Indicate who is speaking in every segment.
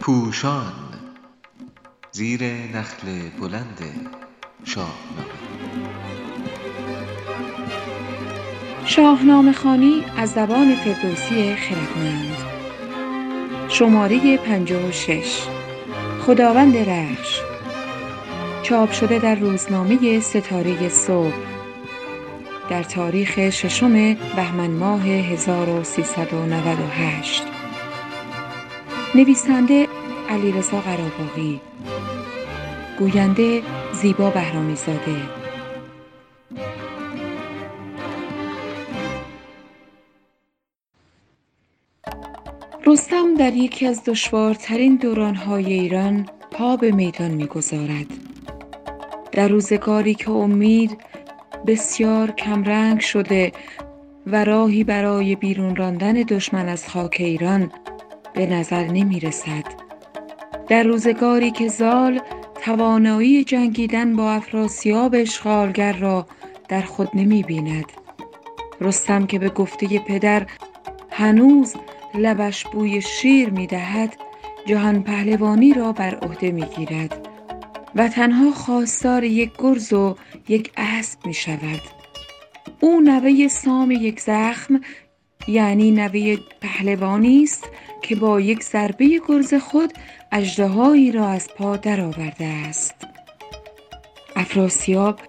Speaker 1: پوشان زیر نخل بلند شاهنامه.
Speaker 2: شاهنامه خوانی از زبان فردوسی خردمند. شماره 56 خداوند رخش. چاپ شده در روزنامه ستاره صبح. در تاریخ ششم بهمن ماه 1398 نویسنده علیرضا قراباغی. گوینده زیبا بهرامی زاده رستم در یکی از دشوارترین دورانهای ایران پا به میدان می‌گذارد. در روزگاری که امید بسیار کمرنگ شده و راهی برای بیرون راندن دشمن از خاک ایران به نظر نمی رسد. در روزگاری که زال توانایی جنگیدن با افراسیاب اشغالگر را در خود نمی بیند. رستم که به گفته پدر هنوز لبش بوی شیر می دهد جهان پهلوانی را بر عهده می گیرد و تنها خواستار یک گرز و یک اسب می شود. او نوه سام یک زخم یعنی نوه پهلوانی است که با یک ضربه گرز خود اژدهایی را از پا درآورده است افراسیاب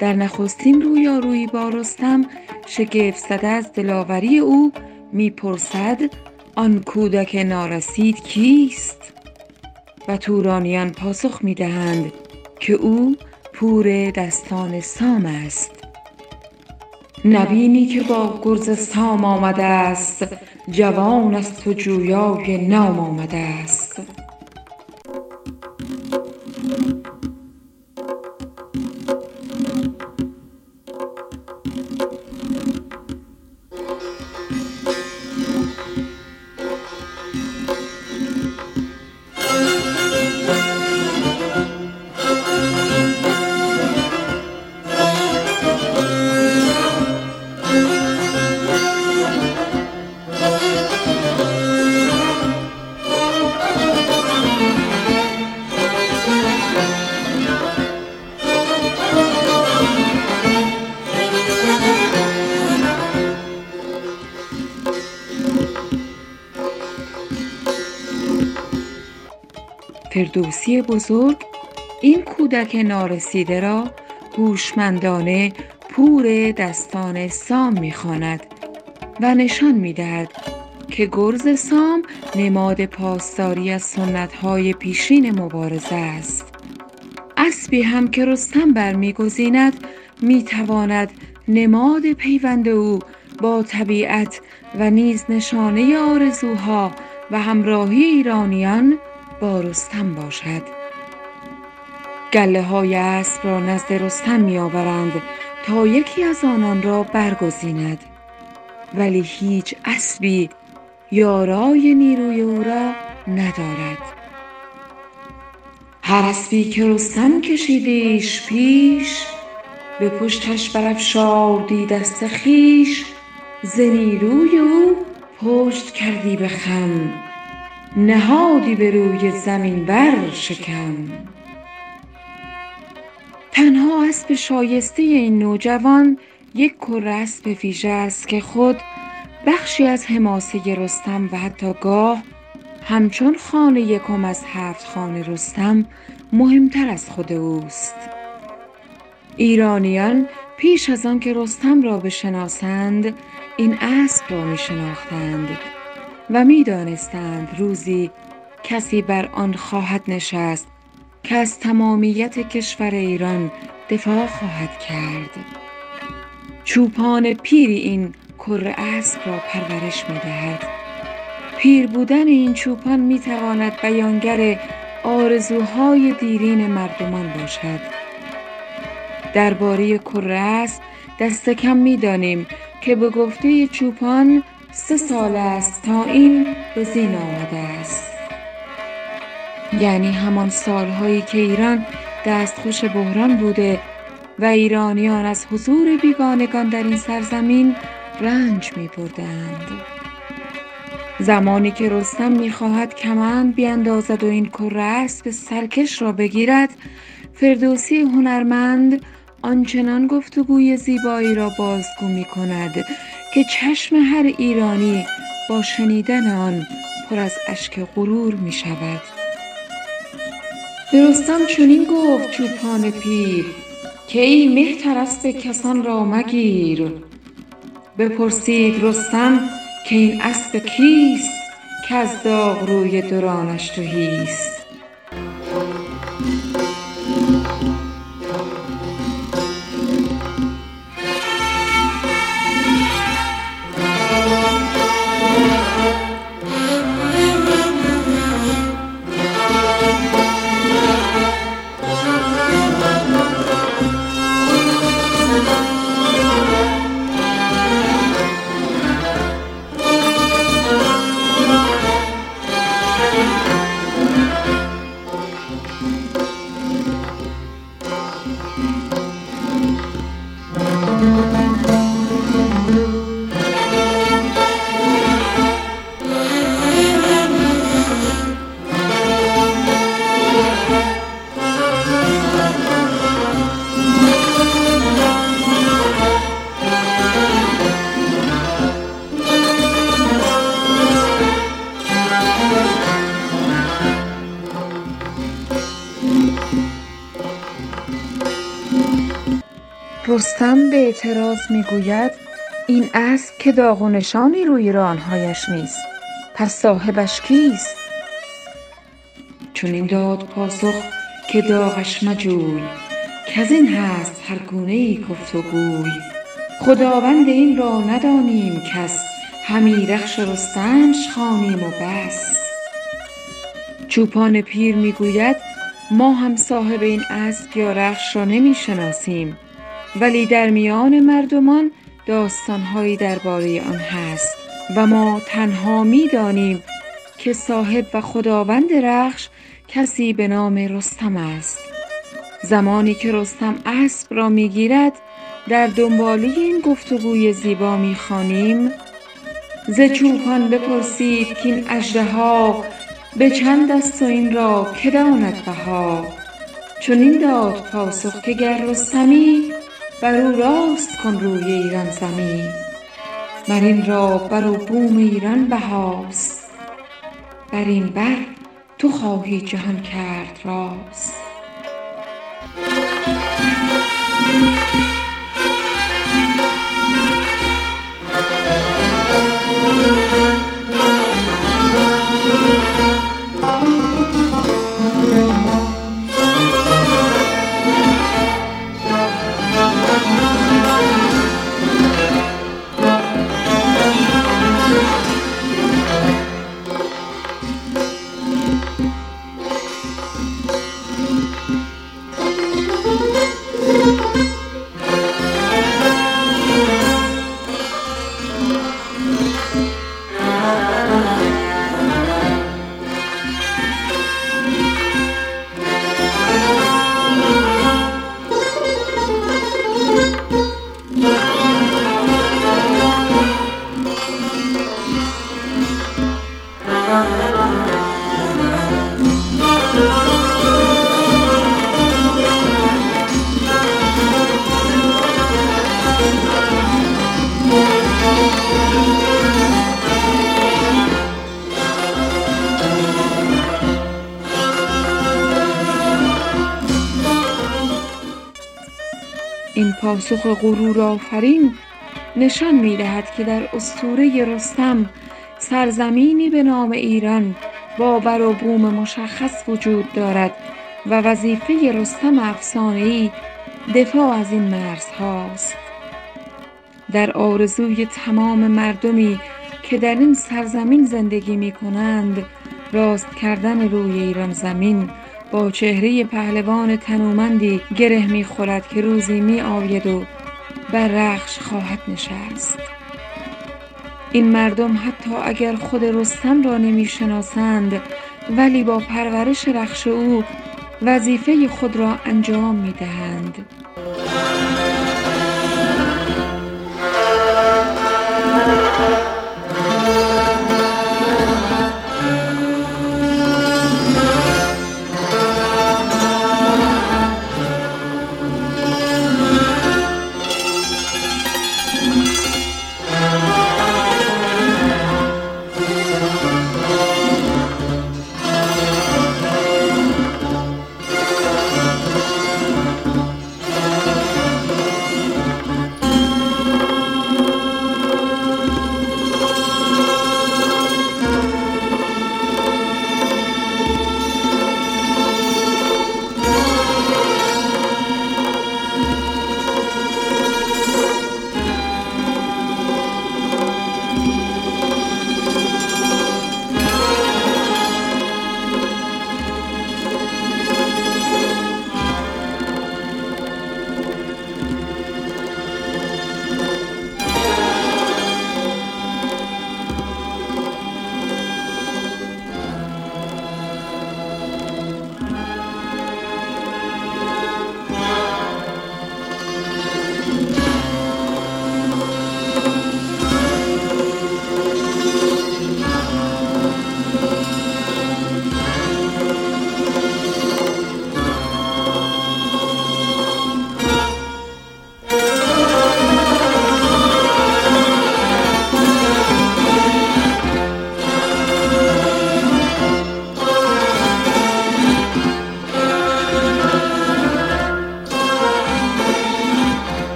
Speaker 2: در نخستین رویارویی با رستم شگفت زده از دلاوری او می‌پرسد آن کودک نارسید کیست و تورانیان پاسخ می‌دهند که او پور دستان سام است. نبینی که با گرز سام آمده است جوان است و جویای نام آمده است. فردوسی بزرگ این کودک نارسیده را هوشمندانه پور دستان سام می‌خواند و نشان می‌دهد که گرز سام نماد پاسداری از سنتهای پیشین مبارزه است. اسبی هم که رستم برمیگزیند می‌تواند نماد پیوند او با طبیعت و نیز نشانه آرزوها و همراهی ایرانیان با رستم باشد. گله های اسب را نزد رستم می آورند تا یکی از آنان را برگزیند. ولی هیچ اسبی یارای نیروی او را ندارد. هر اسبی که رستم کشیدیش پیش به پشتش برافشاردی دست خویش ز نیروی او پشت کردی به خم. نهادی به روی زمین بر شکم تنها اسب شایسته این نوجوان یک کره اسب ویژه است که خود بخشی از حماسه رستم و حتی گاه همچون خانه یکم از هفت خانه رستم مهمتر از خود اوست. ایرانیان پیش از آن که رستم را بشناسند این اسب را می شناختند و می دانستند روزی کسی بر آن خواهد نشست که از تمامیت کشور ایران دفاع خواهد کرد. چوپان پیری این کره اسب را پرورش می دهد پیر بودن این چوپان می تواند بیانگر آرزوهای دیرین مردمان باشد. درباره کره اسب دست کم می دانیم که به گفته چوپان سه سال است تا این به زین آمده است یعنی همان سالهایی که ایران دستخوش بحران بوده و ایرانیان از حضور بیگانگان در این سرزمین رنج می بردند. زمانی که رستم می‌خواهد کمند بیاندازد و این کره اسب سرکش را بگیرد فردوسی هنرمند آنچنان گفتگوی زیبایی را بازگو می کند که چشم هر ایرانی با شنیدن آن پر از اشک غرور می شود. به رستم چنین گفت چوپان پیر که ای مهتر اسب کسان را مگیر. بپرسید رستم که این اسب کیست کز داغ روی دورانش تهیست اعتراض می‌گوید این اسب که داغ و نشانی روی رانهایش نیست. پس صاحبش کیست؟ چنین داد پاسخ که داغش مجوی کزین هست هر گونه ای گفت و گوی. خداوند این را ندانیم کس همی رخش رستمش خوانیم و بس. چوپان پیر می‌گوید ما هم صاحب این اسب یا رخش را نمی شناسیم ولی در میان مردمان داستانهایی درباره آن هست و ما تنها می دانیم که صاحب و خداوند رخش کسی به نام رستم است. زمانی که رستم اسب را می گیرد در دنباله این گفتگوی زیبا می خوانیم ز چوپان بپرسید کاین اژدها به چند است و این را که داند بها؟ چنین داد پاسخ که گر رستمی بر او راست کن روی ایران زمی مر این را بر و بوم ایران بهاست. بر این بر تو خواهی جهان کرد راست. پاسخ غرورآفرین نشان می دهد که در اسطوره رستم سرزمینی به نام ایران با بر و بوم مشخص وجود دارد و وظیفه رستم افسانه ای دفاع از این مرزهاست در آرزوی تمام مردمی که در این سرزمین زندگی می کنند راست کردن روی ایران زمین با چهره پهلوان تنومندی گره می خورد که روزی می آید و بر رخش خواهد نشست. این مردم حتی اگر خود رستم را نمی شناسند ولی با پرورش رخش او وظیفه خود را انجام می دهند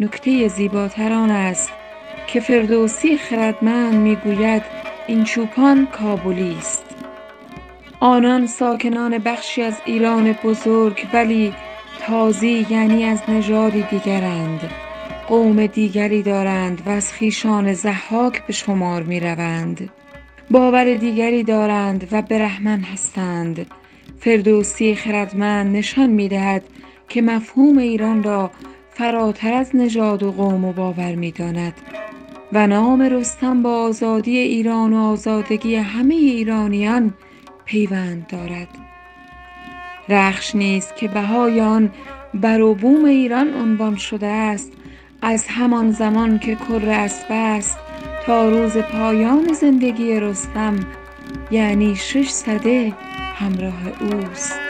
Speaker 2: نکته زیباتر آن است که فردوسی خردمند می‌گوید این چوپان کابلی است. آنان ساکنان بخشی از ایران بزرگ ولی تازی یعنی از نژادی دیگرند. قوم دیگری دارند و از خویشان ضحاک به شمار می روند باور دیگری دارند و برهمن هستند. فردوسی خردمند نشان می دهد که مفهوم ایران را فراتر از نژاد و قوم و باور می داند و نام رستم با آزادی ایران و آزادگی همه ایرانیان پیوند دارد. رخش نیز که بهای آن بر و بوم ایران عنوان شده است. از همان زمان که کره اسب است تا روز پایان زندگی رستم یعنی شش سده همراه اوست.